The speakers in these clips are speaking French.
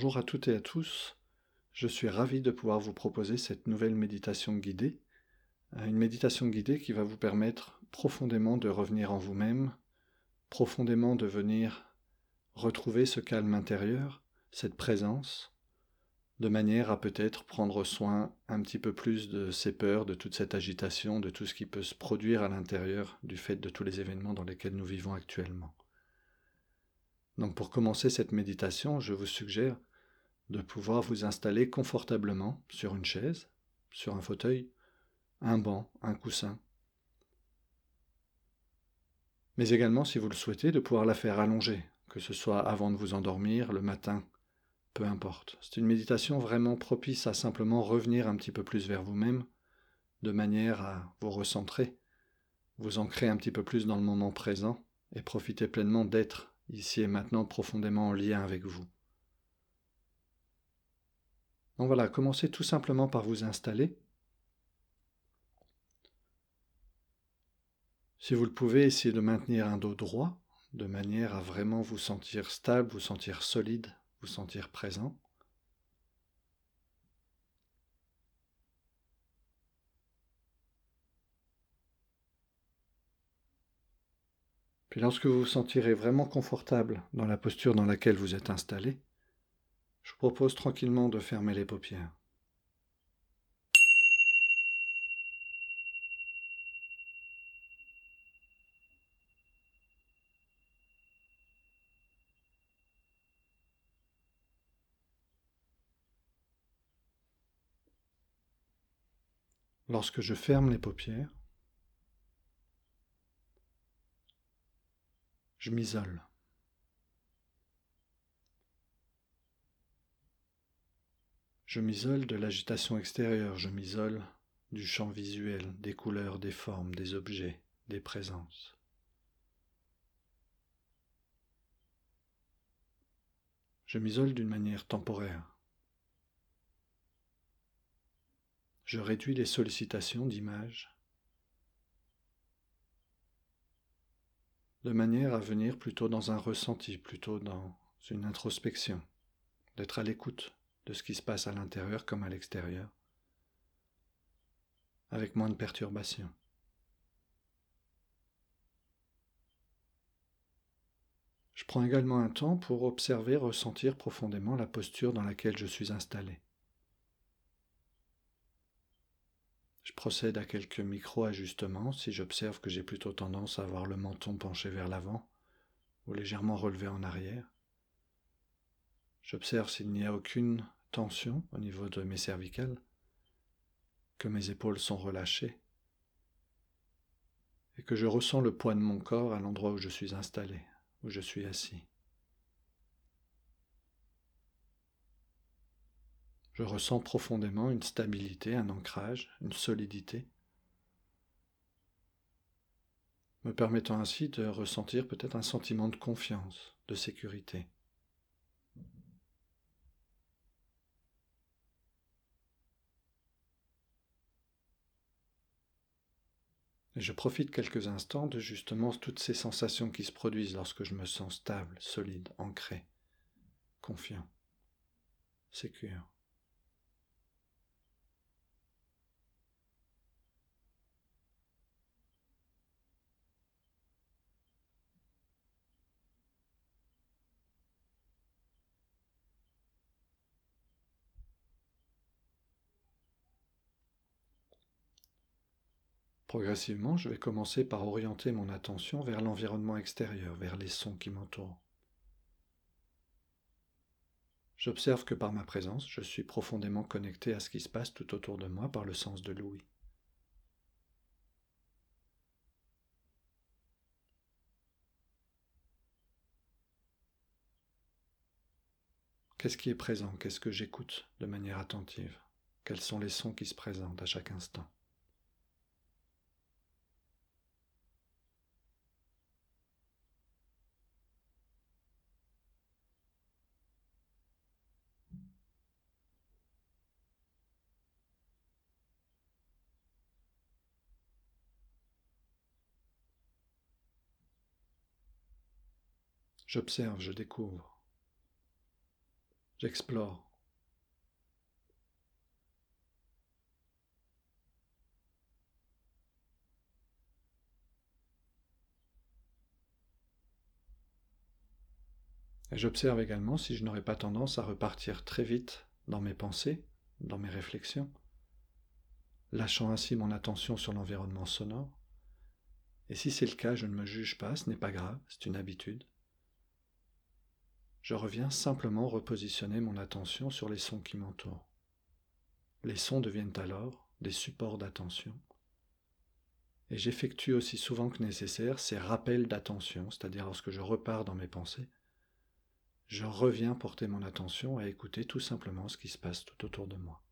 Bonjour à toutes et à tous. Je suis ravi de pouvoir vous proposer cette nouvelle méditation guidée. Euh, une méditation guidée qui va vous permettre profondément de revenir en vous-même, profondément de venir retrouver ce calme intérieur, cette présence, de manière à peut-être prendre soin un petit peu plus de ces peurs, de toute cette agitation, de tout ce qui peut se produire à l'intérieur du fait de tous les événements dans lesquels nous vivons actuellement. Donc pour commencer cette méditation, je vous suggère de pouvoir vous installer confortablement sur une chaise, sur un fauteuil, un banc, un coussin. Mais également, si vous le souhaitez, de pouvoir la faire allonger, que ce soit avant de vous endormir, le matin, peu importe. C'est une méditation vraiment propice à simplement revenir un petit peu plus vers vous-même, de manière à vous recentrer, vous ancrer un petit peu plus dans le moment présent et profiter pleinement d'être ici et maintenant profondément en lien avec vous. Donc voilà, commencez tout simplement par vous installer. Si vous le pouvez, essayez de maintenir un dos droit, de manière à vraiment vous sentir stable, vous sentir solide vous sentir présent. Puis lorsque vous vous sentirez vraiment confortable dans la posture dans laquelle vous êtes installé, je propose tranquillement de fermer les paupières. Lorsque je ferme les paupières, je m'isole. Je m'isole de l'agitation extérieure, je m'isole du champ visuel, des couleurs, des formes, des objets, des présences. Je m'isole d'une manière temporaire. Je réduis les sollicitations d'images de manière à venir plutôt dans un ressenti, plutôt dans une introspection, d'être à l'écoute de ce qui se passe à l'intérieur comme à l'extérieur, avec moins de perturbations. Je prends également un temps pour observer, ressentir profondément la posture dans laquelle je suis installé. Je procède à quelques micro-ajustements si j'observe que j'ai plutôt tendance à avoir le menton penché vers l'avant ou légèrement relevé en arrière. J'observe s'il n'y a aucune tension au niveau de mes cervicales, que mes épaules sont relâchées et que je ressens le poids de mon corps à l'endroit où je suis installé, où je suis assis. Je ressens profondément une stabilité, un ancrage, une solidité, me permettant ainsi de ressentir peut-être un sentiment de confiance, de sécurité. Et je profite quelques instants de justement toutes ces sensations qui se produisent lorsque je me sens stable, solide, ancré, confiant, sécure. Progressivement, je vais commencer par orienter mon attention vers l'environnement extérieur, vers les sons qui m'entourent. J'observe que par ma présence, je suis profondément connecté à ce qui se passe tout autour de moi par le sens de l'ouïe. Qu'est-ce qui est présent? Qu'est-ce que j'écoute de manière attentive? Quels sont les sons qui se présentent à chaque instant? J'observe, je découvre. J'explore. Et j'observe également si je n'aurais pas tendance à repartir très vite dans mes pensées, dans mes réflexions, lâchant ainsi mon attention sur l'environnement sonore. Et si c'est le cas, je ne me juge pas, ce n'est pas grave, c'est une habitude. Je reviens simplement repositionner mon attention sur les sons qui m'entourent. Les sons deviennent alors des supports d'attention. Et j'effectue aussi souvent que nécessaire ces rappels d'attention, c'est-à-dire lorsque je repars dans mes pensées, je reviens porter mon attention à écouter tout simplement ce qui se passe tout autour de moi.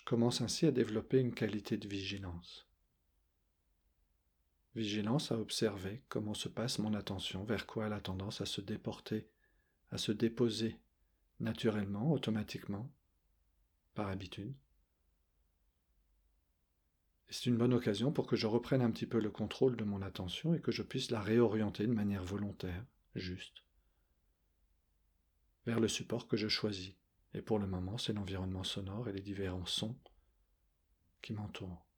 Je commence ainsi à développer une qualité de vigilance. Vigilance à observer comment se passe mon attention, vers quoi elle a tendance à se déporter, à se déposer naturellement, automatiquement, par habitude. C'est une bonne occasion pour que je reprenne un petit peu le contrôle de mon attention et que je puisse la réorienter de manière volontaire, juste, vers le support que je choisis. Et pour le moment, c'est l'environnement sonore et les différents sons qui m'entourent.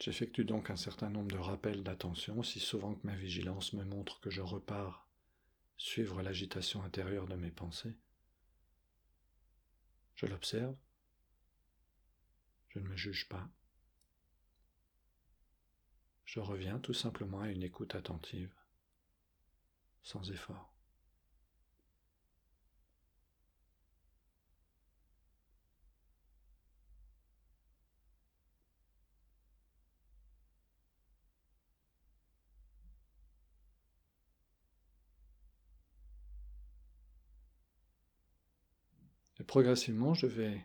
J'effectue donc un certain nombre de rappels d'attention, si souvent que ma vigilance me montre que je repars suivre l'agitation intérieure de mes pensées. Je l'observe, je ne me juge pas. Je reviens tout simplement à une écoute attentive, sans effort. Progressivement, je vais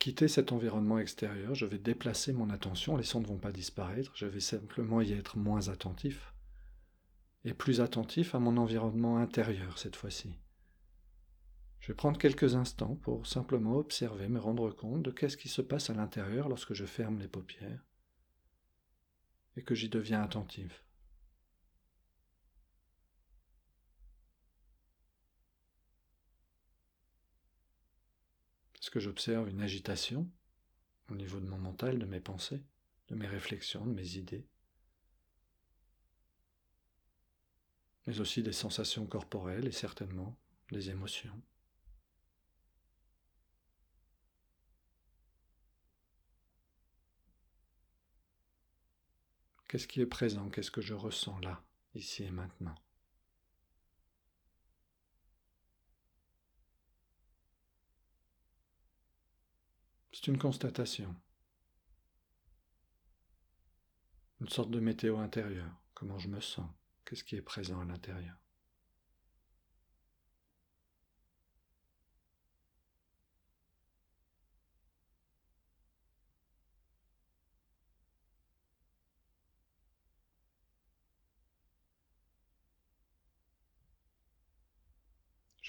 quitter cet environnement extérieur, je vais déplacer mon attention, les sons ne vont pas disparaître, je vais simplement y être moins attentif, et plus attentif à mon environnement intérieur cette fois-ci. Je vais prendre quelques instants pour simplement observer, me rendre compte de qu'est-ce qui se passe à l'intérieur lorsque je ferme les paupières et que j'y deviens attentif. Est-ce que j'observe une agitation au niveau de mon mental, de mes pensées, de mes réflexions, de mes idées Mais aussi des sensations corporelles et certainement des émotions. Qu'est-ce qui est présent? Qu'est-ce que je ressens là, ici et maintenant? C'est une constatation. Une sorte de météo intérieure. Comment je me sens? Qu'est-ce qui est présent à l'intérieur?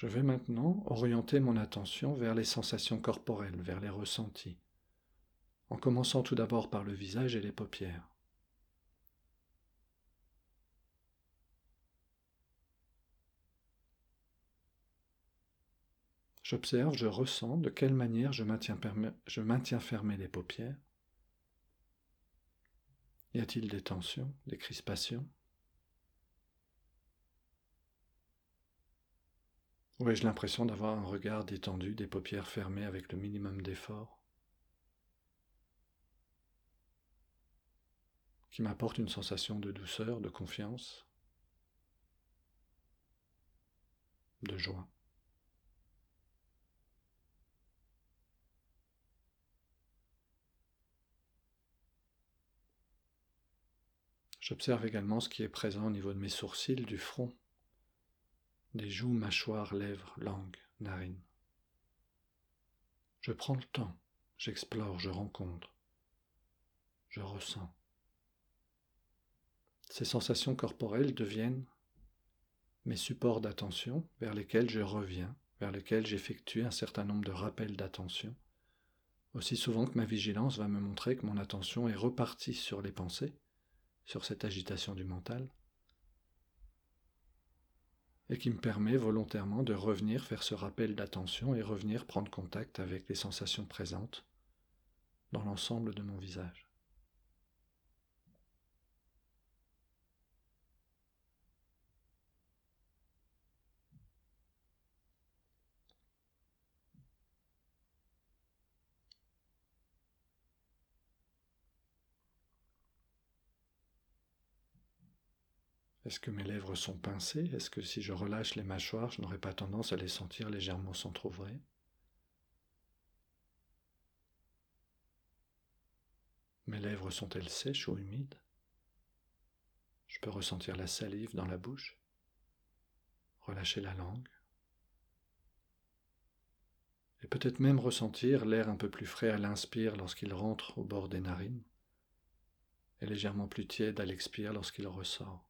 Je vais maintenant orienter mon attention vers les sensations corporelles, vers les ressentis, en commençant tout d'abord par le visage et les paupières. J'observe, je ressens de quelle manière je maintiens, je fermées les paupières Y a-t-il des tensions, des crispations? Ou ai-je l'impression d'avoir un regard détendu, des paupières fermées avec le minimum d'effort. Qui m'apporte une sensation de douceur, de confiance, de joie. J'observe également ce qui est présent au niveau de mes sourcils, du front, des joues, mâchoires, lèvres, langue, narines. Je prends le temps, j'explore, je rencontre, je ressens. Ces sensations corporelles deviennent mes supports d'attention vers lesquels je reviens, vers lesquels j'effectue un certain nombre de rappels d'attention, aussi souvent que ma vigilance va me montrer que mon attention est repartie sur les pensées, sur cette agitation du mental, et qui me permet volontairement de revenir faire ce rappel d'attention et revenir prendre contact avec les sensations présentes dans l'ensemble de mon visage. Est-ce que mes lèvres sont pincées? Est-ce que si je relâche les mâchoires, je n'aurai pas tendance à les sentir légèrement s'entr'ouvrir Mes lèvres sont-elles sèches ou humides? Je peux ressentir la salive dans la bouche, relâcher la langue, et peut-être même ressentir l'air un peu plus frais à l'inspire lorsqu'il rentre au bord des narines, et légèrement plus tiède à l'expire lorsqu'il ressort.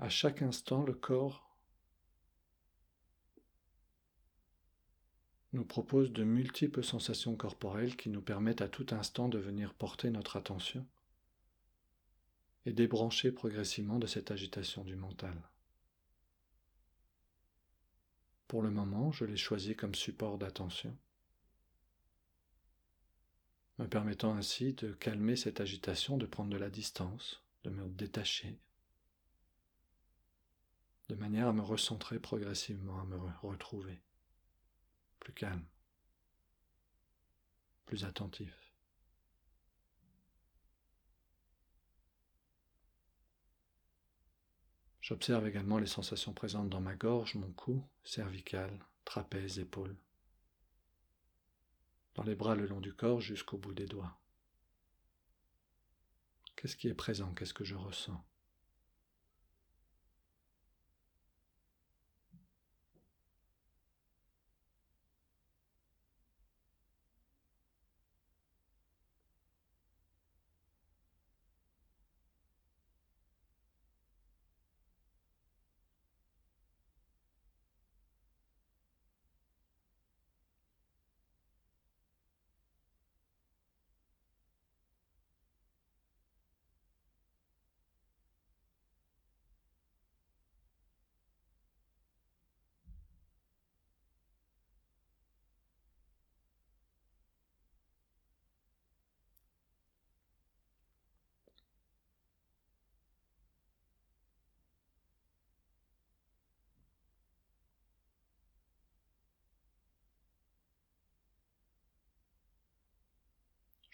À chaque instant, le corps nous propose de multiples sensations corporelles qui nous permettent à tout instant de venir porter notre attention et débrancher progressivement de cette agitation du mental. Pour le moment, je l'ai choisi comme support d'attention, me permettant ainsi de calmer cette agitation, de prendre de la distance, de me détacher de manière à me recentrer progressivement, à me retrouver plus calme, plus attentif. J'observe également les sensations présentes dans ma gorge, mon cou, cervical, trapèze, épaule, dans les bras le long du corps jusqu'au bout des doigts. Qu'est-ce qui est présent? Qu'est-ce que je ressens?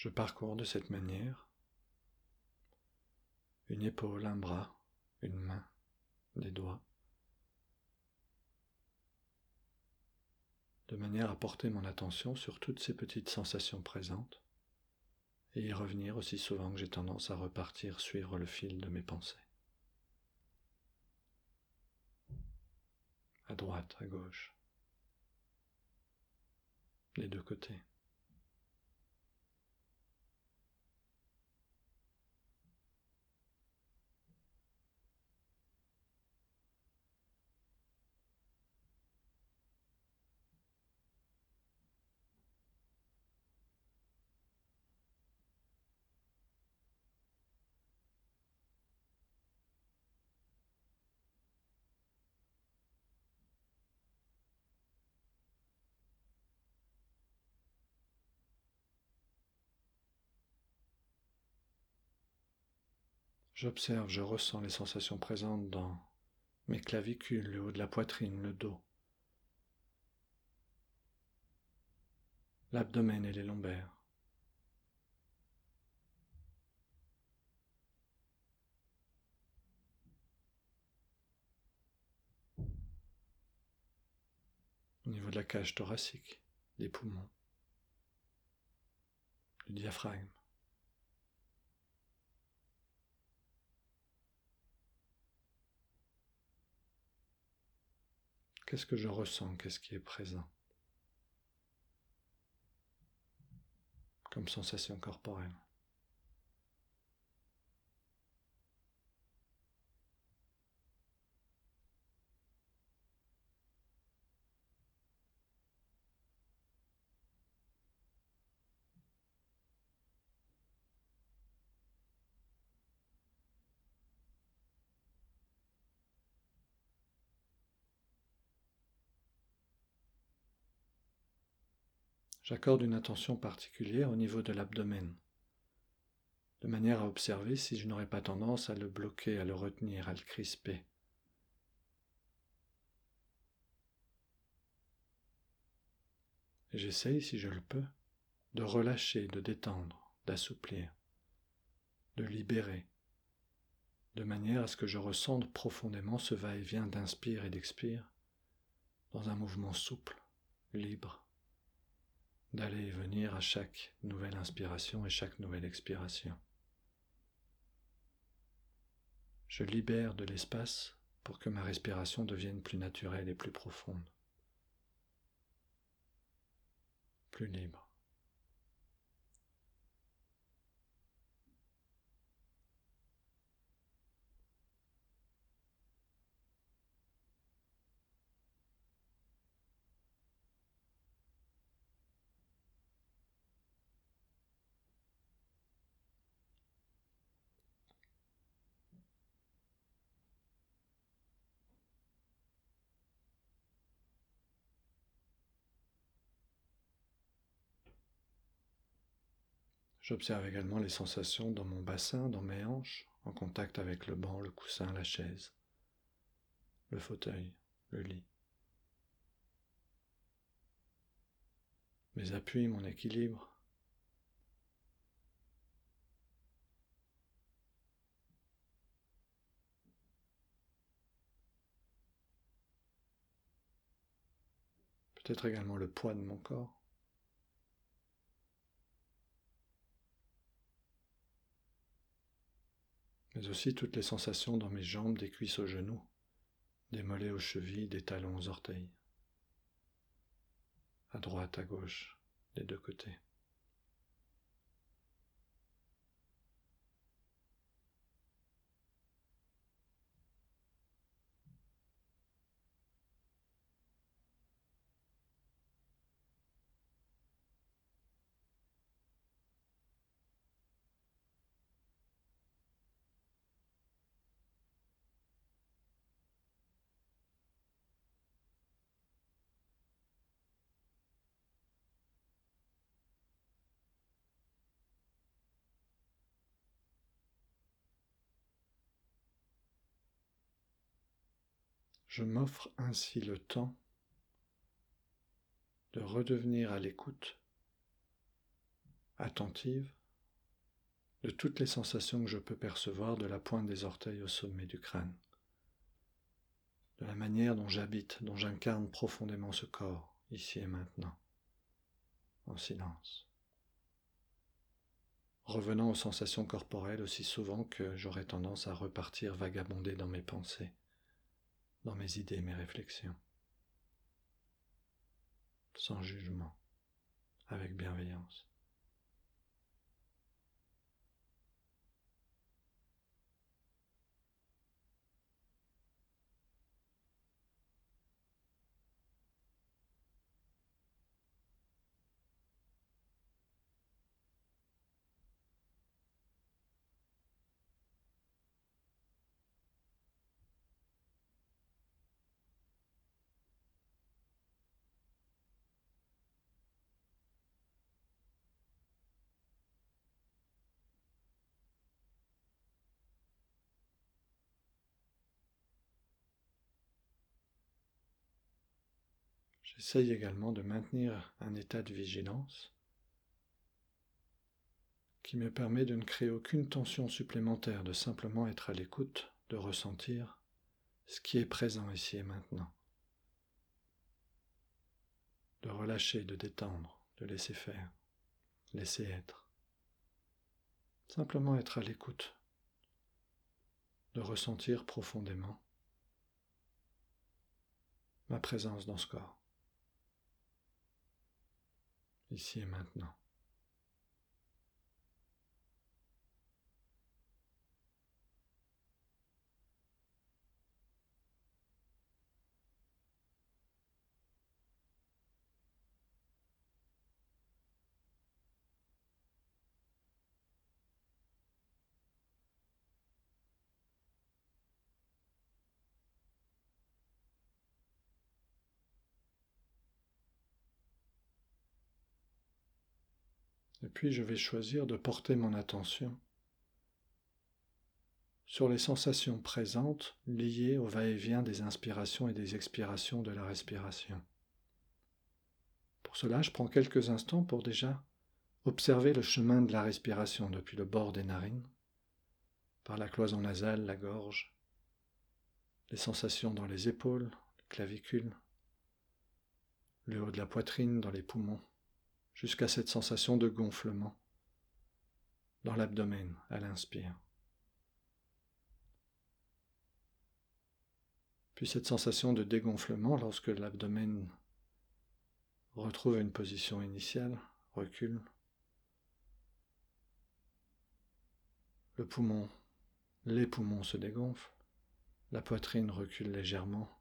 Je parcours de cette manière une épaule, un bras, une main, des doigts, de manière à porter mon attention sur toutes ces petites sensations présentes et y revenir aussi souvent que j'ai tendance à repartir suivre le fil de mes pensées. À droite, à gauche, les deux côtés. J'observe, je ressens les sensations présentes dans mes clavicules, le haut de la poitrine, le dos, l'abdomen et les lombaires. Au niveau de la cage thoracique, des poumons, du diaphragme. Qu'est-ce que je ressens? Qu'est-ce qui est présent? Comme sensation corporelle. J'accorde une attention particulière au niveau de l'abdomen, de manière à observer si je n'aurais pas tendance à le bloquer, à le retenir, à le crisper. j'essaye, si je le peux, de relâcher, de détendre, d'assouplir, de libérer, de manière à ce que je ressente profondément ce va-et-vient d'inspire et d'expire dans un mouvement souple, libre d'aller et venir à chaque nouvelle inspiration et chaque nouvelle expiration. Je libère de l'espace pour que ma respiration devienne plus naturelle et plus profonde, plus libre. J'observe également les sensations dans mon bassin, dans mes hanches, en contact avec le banc, le coussin, la chaise, le fauteuil, le lit. Mes appuis, mon équilibre. Peut-être également le poids de mon corps. Mais aussi toutes les sensations dans mes jambes, des cuisses aux genoux, des mollets aux chevilles, des talons aux orteils, à droite, à gauche, des deux côtés. Je m'offre ainsi le temps de redevenir à l'écoute, attentive, de toutes les sensations que je peux percevoir de la pointe des orteils au sommet du crâne, de la manière dont j'habite, dont j'incarne profondément ce corps, ici et maintenant, en silence. Revenant aux sensations corporelles aussi souvent que j'aurais tendance à repartir vagabonder dans mes pensées dans mes idées, mes réflexions, sans jugement, avec bienveillance. J'essaye également de maintenir un état de vigilance qui me permet de ne créer aucune tension supplémentaire, de simplement être à l'écoute, de ressentir ce qui est présent ici et maintenant, de relâcher, de détendre, de laisser faire, laisser être. Simplement être à l'écoute, de ressentir profondément ma présence dans ce corps, ici et maintenant. Et puis je vais choisir de porter mon attention sur les sensations présentes liées au va-et-vient des inspirations et des expirations de la respiration. Pour cela, je prends quelques instants pour déjà observer le chemin de la respiration depuis le bord des narines, par la cloison nasale, la gorge, les sensations dans les épaules, les clavicules, le haut de la poitrine, dans les poumons jusqu'à cette sensation de gonflement dans l'abdomen à l'inspire. Puis cette sensation de dégonflement lorsque l'abdomen retrouve une position initiale, recule. Le poumon, les poumons se dégonflent, la poitrine recule légèrement,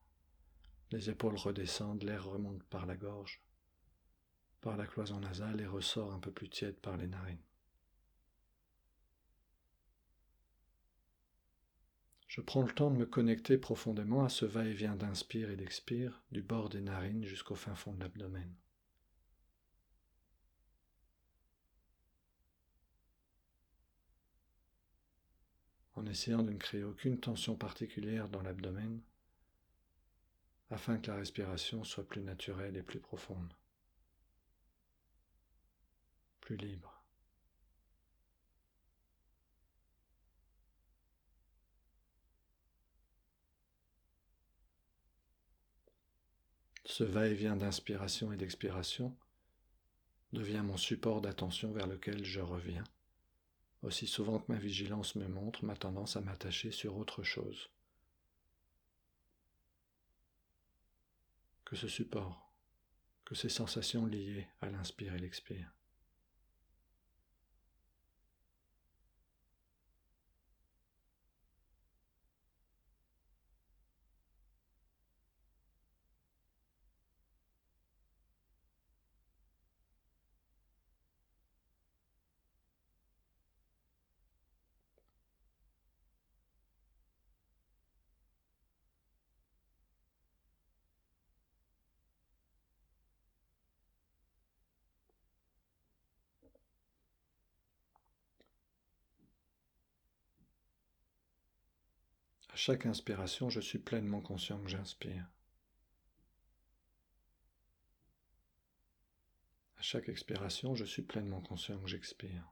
les épaules redescendent, l'air remonte par la gorge par la cloison nasale et ressort un peu plus tiède par les narines. Je prends le temps de me connecter profondément à ce va-et-vient d'inspire et d'expire du bord des narines jusqu'au fin fond de l'abdomen. En essayant de ne créer aucune tension particulière dans l'abdomen, afin que la respiration soit plus naturelle et plus profonde. Plus libre. Ce va-et-vient d'inspiration et d'expiration devient mon support d'attention vers lequel je reviens. Aussi souvent que ma vigilance me montre ma tendance à m'attacher sur autre chose que ce support, que ces sensations liées à l'inspire et l'expire. À chaque inspiration, je suis pleinement conscient que j'inspire. À chaque expiration, je suis pleinement conscient que j'expire.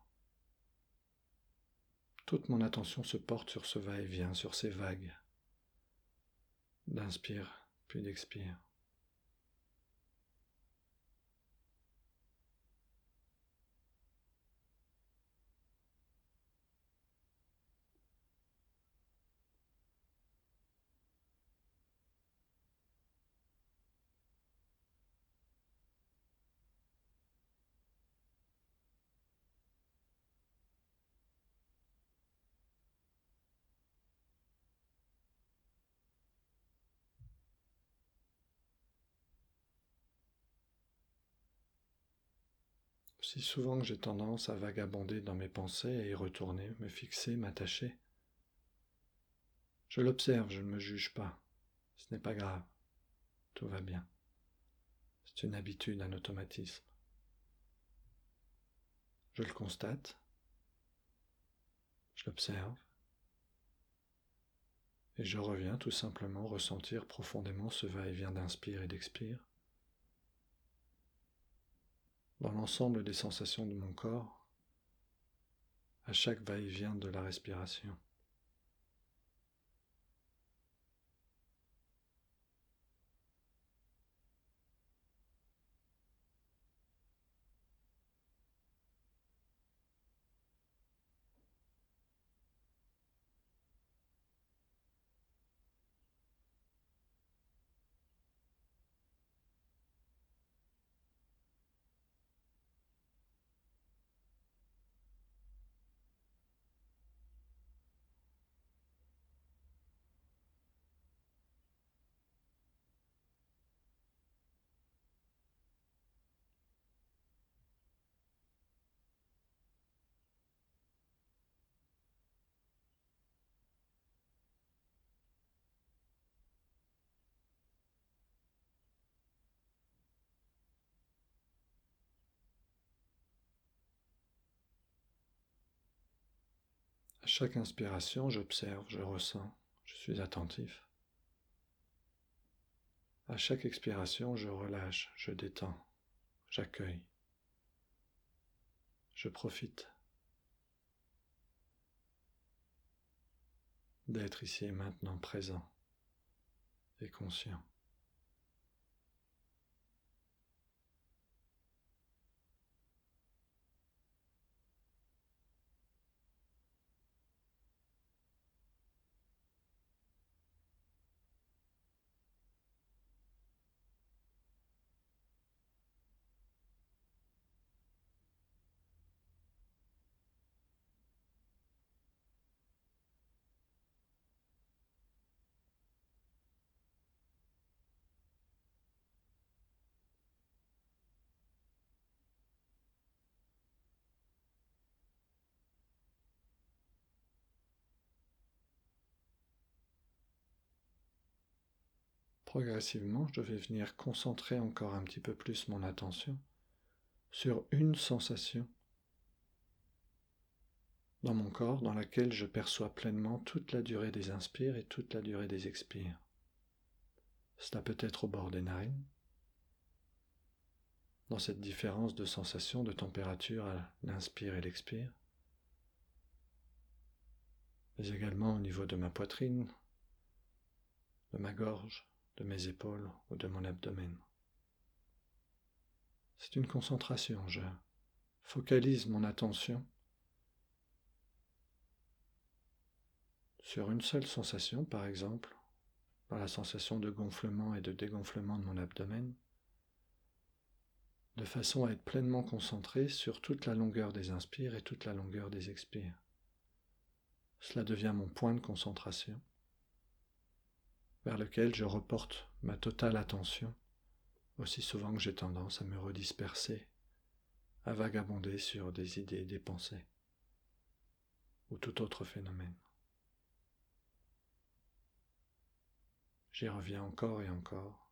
Toute mon attention se porte sur ce va-et-vient, sur ces vagues d'inspire puis d'expire. Si souvent que j'ai tendance à vagabonder dans mes pensées et y retourner, me fixer, m'attacher. Je l'observe, je ne me juge pas. Ce n'est pas grave. Tout va bien. C'est une habitude, un automatisme. Je le constate. Je l'observe. Et je reviens tout simplement ressentir profondément ce va-et-vient d'inspire et d'expire dans l'ensemble des sensations de mon corps à chaque va-et-vient de la respiration. À chaque inspiration, j'observe, je ressens, je suis attentif. À chaque expiration, je relâche, je détends, j'accueille, je profite d'être ici et maintenant présent et conscient. Progressivement, je vais venir concentrer encore un petit peu plus mon attention sur une sensation dans mon corps dans laquelle je perçois pleinement toute la durée des inspires et toute la durée des expires. Cela peut être au bord des narines, dans cette différence de sensation de température à l'inspire et l'expire, mais également au niveau de ma poitrine, de ma gorge, de mes épaules ou de mon abdomen. C'est une concentration, je focalise mon attention sur une seule sensation, par exemple, par la sensation de gonflement et de dégonflement de mon abdomen, de façon à être pleinement concentré sur toute la longueur des inspires et toute la longueur des expires. Cela devient mon point de concentration vers lequel je reporte ma totale attention, aussi souvent que j'ai tendance à me redisperser, à vagabonder sur des idées, des pensées, ou tout autre phénomène. J'y reviens encore et encore,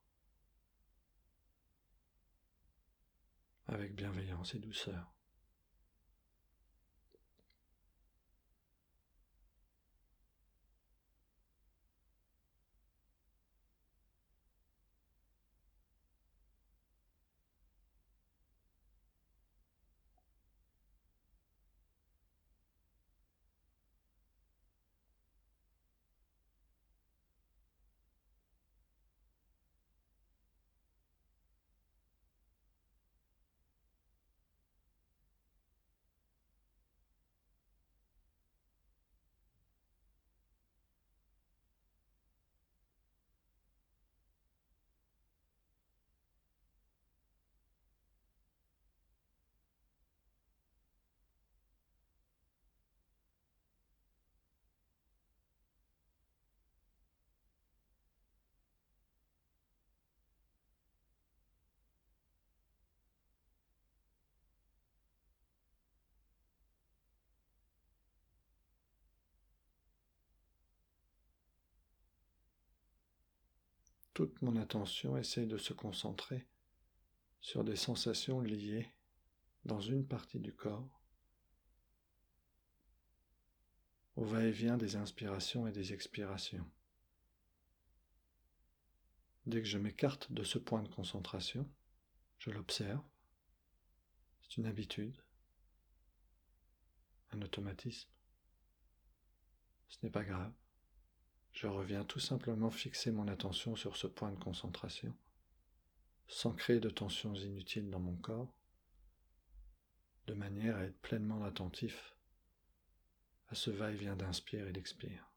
avec bienveillance et douceur. Toute mon attention essaie de se concentrer sur des sensations liées dans une partie du corps au va-et-vient des inspirations et des expirations. Dès que je m'écarte de ce point de concentration, je l'observe, C'est une habitude, un automatisme. Ce n'est pas grave. Je reviens tout simplement fixer mon attention sur ce point de concentration, sans créer de tensions inutiles dans mon corps, de manière à être pleinement attentif à ce va-et-vient d'inspire et d'expire.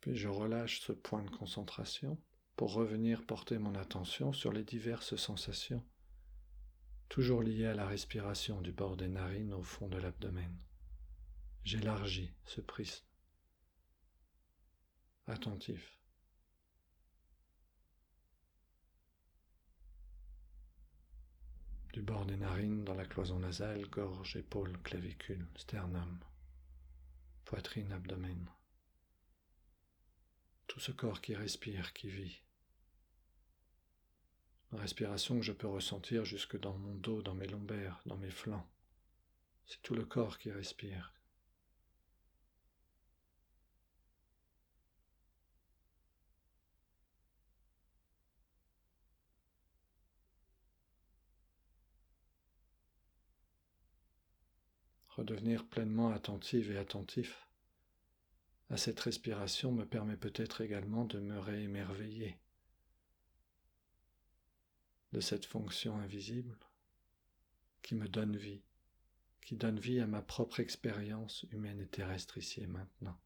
Puis je relâche ce point de concentration pour revenir porter mon attention sur les diverses sensations, toujours liées à la respiration du bord des narines au fond de l'abdomen. J'élargis ce prisme. Attentif. Du bord des narines dans la cloison nasale, gorge, épaule, clavicule, sternum, poitrine, abdomen tout ce corps qui respire, qui vit. Une respiration que je peux ressentir jusque dans mon dos, dans mes lombaires, dans mes flancs. C'est tout le corps qui respire. Redevenir pleinement attentive et attentif à cette respiration me permet peut-être également de me réémerveiller de cette fonction invisible qui me donne vie, qui donne vie à ma propre expérience humaine et terrestre ici et maintenant.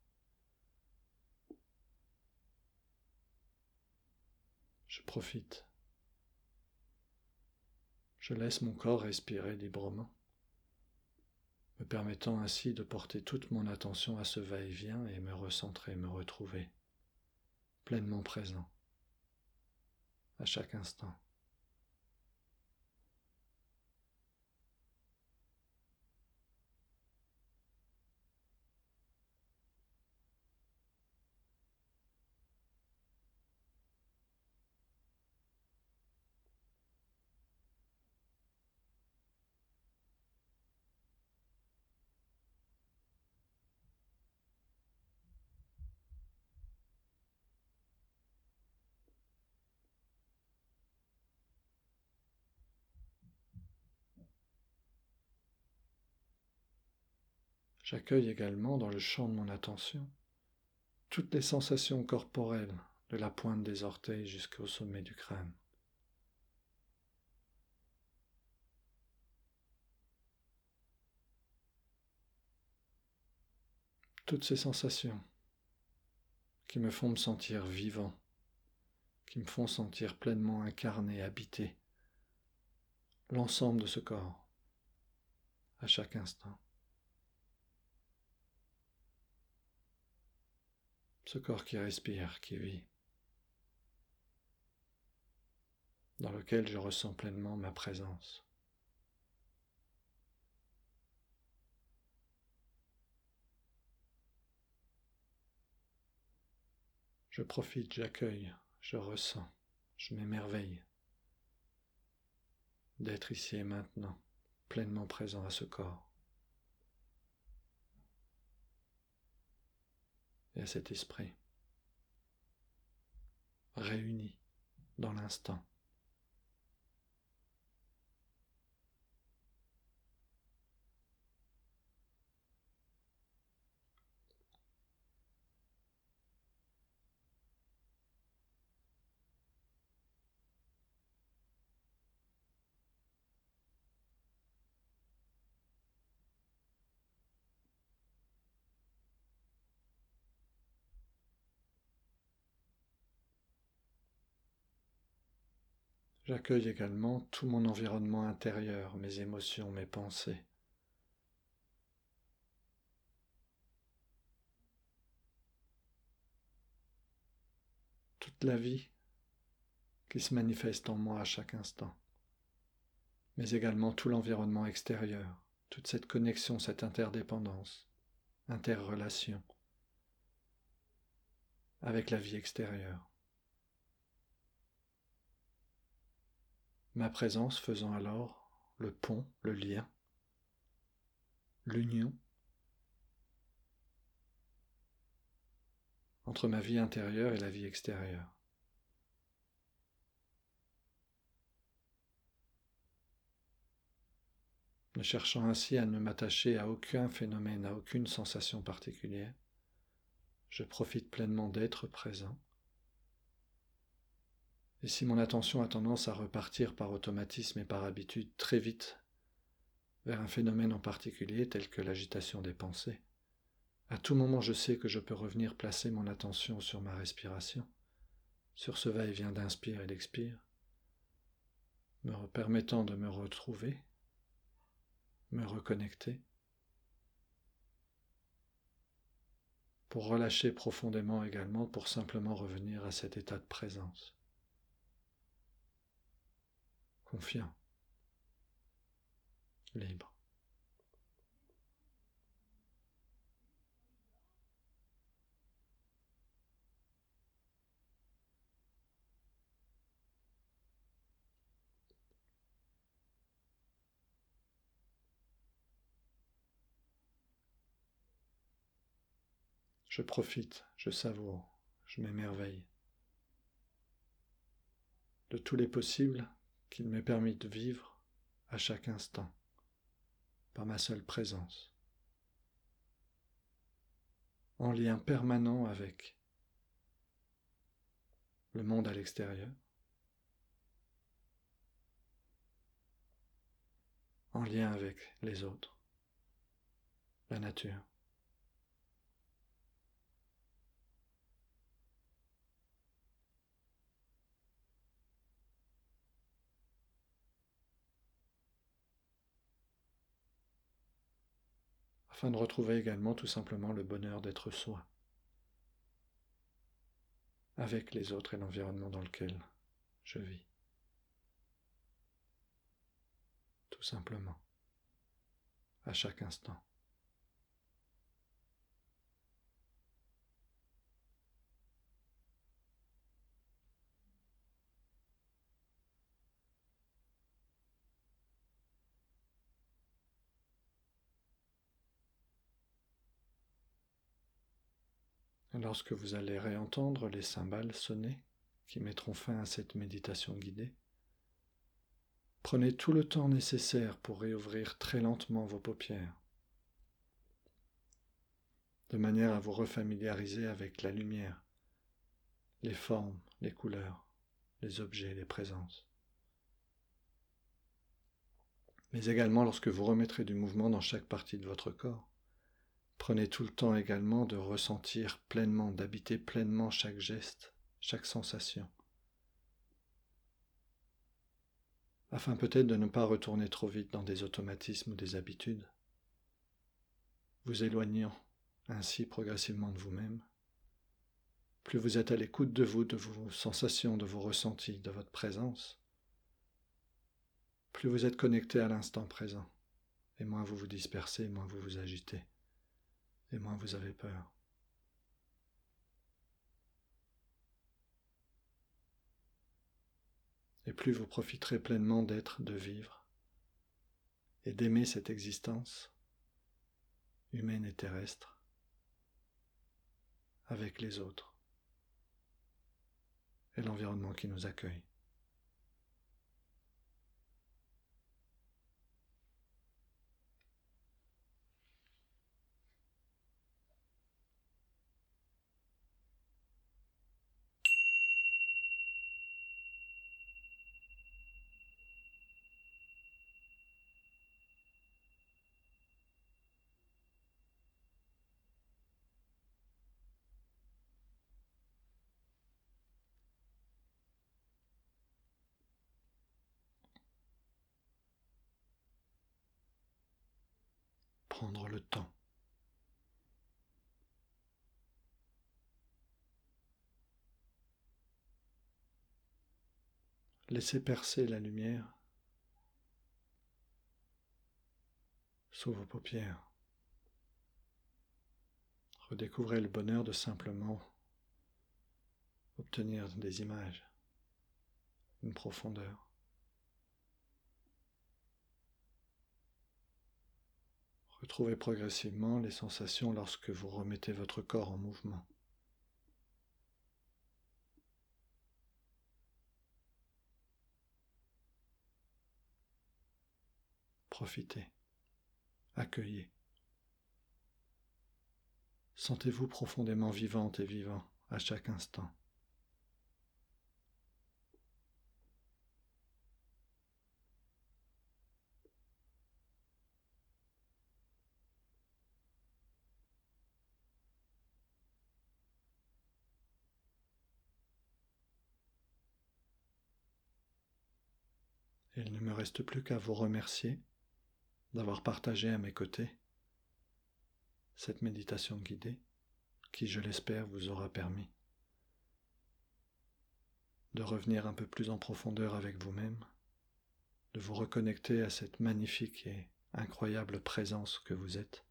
Je profite. Je laisse mon corps respirer librement me permettant ainsi de porter toute mon attention à ce va-et-vient et me recentrer, me retrouver, pleinement présent, à chaque instant. J'accueille également dans le champ de mon attention toutes les sensations corporelles de la pointe des orteils jusqu'au sommet du crâne. Toutes ces sensations qui me font me sentir vivant, qui me font sentir pleinement incarné, habité, l'ensemble de ce corps, à chaque instant. Ce corps qui respire, qui vit, dans lequel je ressens pleinement ma présence. Je profite, j'accueille, je ressens, je m'émerveille d'être ici et maintenant, pleinement présent à ce corps. Et à cet esprit. réunis dans l'instant. J'accueille également tout mon environnement intérieur, mes émotions, mes pensées. Toute la vie qui se manifeste en moi à chaque instant, mais également tout l'environnement extérieur, toute cette connexion, cette interdépendance, interrelation avec la vie extérieure. Ma présence faisant alors le pont, le lien, l'union entre ma vie intérieure et la vie extérieure. Ne cherchant ainsi à ne m'attacher à aucun phénomène, à aucune sensation particulière, je profite pleinement d'être présent et si mon attention a tendance à repartir par automatisme et par habitude très vite vers un phénomène en particulier tel que l'agitation des pensées, à tout moment je sais que je peux revenir placer mon attention sur ma respiration, sur ce va-et-vient d'inspire et d'expire, me permettant de me retrouver, me reconnecter, pour relâcher profondément également, pour simplement revenir à cet état de présence confiant, libre. Je profite, je savoure, je m'émerveille de tous les possibles qu'il m'est permis de vivre à chaque instant par ma seule présence, en lien permanent avec le monde à l'extérieur, en lien avec les autres, la nature. Afin de retrouver également tout simplement le bonheur d'être soi, avec les autres et l'environnement dans lequel je vis. Tout simplement, à chaque instant. Lorsque vous allez réentendre les cymbales sonner qui mettront fin à cette méditation guidée, prenez tout le temps nécessaire pour réouvrir très lentement vos paupières, de manière à vous refamiliariser avec la lumière, les formes, les couleurs, les objets, les présences. Mais également lorsque vous remettrez du mouvement dans chaque partie de votre corps, Prenez tout le temps également de ressentir pleinement, d'habiter pleinement chaque geste, chaque sensation, afin peut-être de ne pas retourner trop vite dans des automatismes ou des habitudes, vous éloignant ainsi progressivement de vous-même. Plus vous êtes à l'écoute de vous, de vos sensations, de vos ressentis, de votre présence, plus vous êtes connecté à l'instant présent, et moins vous vous dispersez, moins vous vous agitez et moins vous avez peur. Et plus vous profiterez pleinement d'être, de vivre, et d'aimer cette existence humaine et terrestre avec les autres et l'environnement qui nous accueille. Prendre le temps. Laissez percer la lumière sous vos paupières. Redécouvrez le bonheur de simplement obtenir des images, une profondeur. Retrouvez progressivement les sensations lorsque vous remettez votre corps en mouvement. Profitez, accueillez. Sentez-vous profondément vivante et vivant à chaque instant. Il ne me reste plus qu'à vous remercier d'avoir partagé à mes côtés cette méditation guidée qui, je l'espère, vous aura permis de revenir un peu plus en profondeur avec vous-même, de vous reconnecter à cette magnifique et incroyable présence que vous êtes.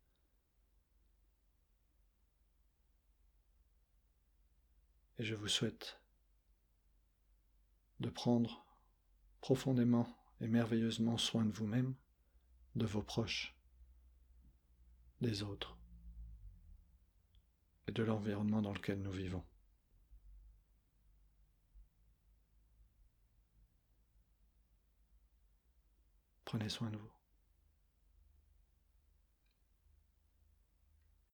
Et je vous souhaite de prendre profondément et merveilleusement soin de vous-même, de vos proches, des autres et de l'environnement dans lequel nous vivons. Prenez soin de vous.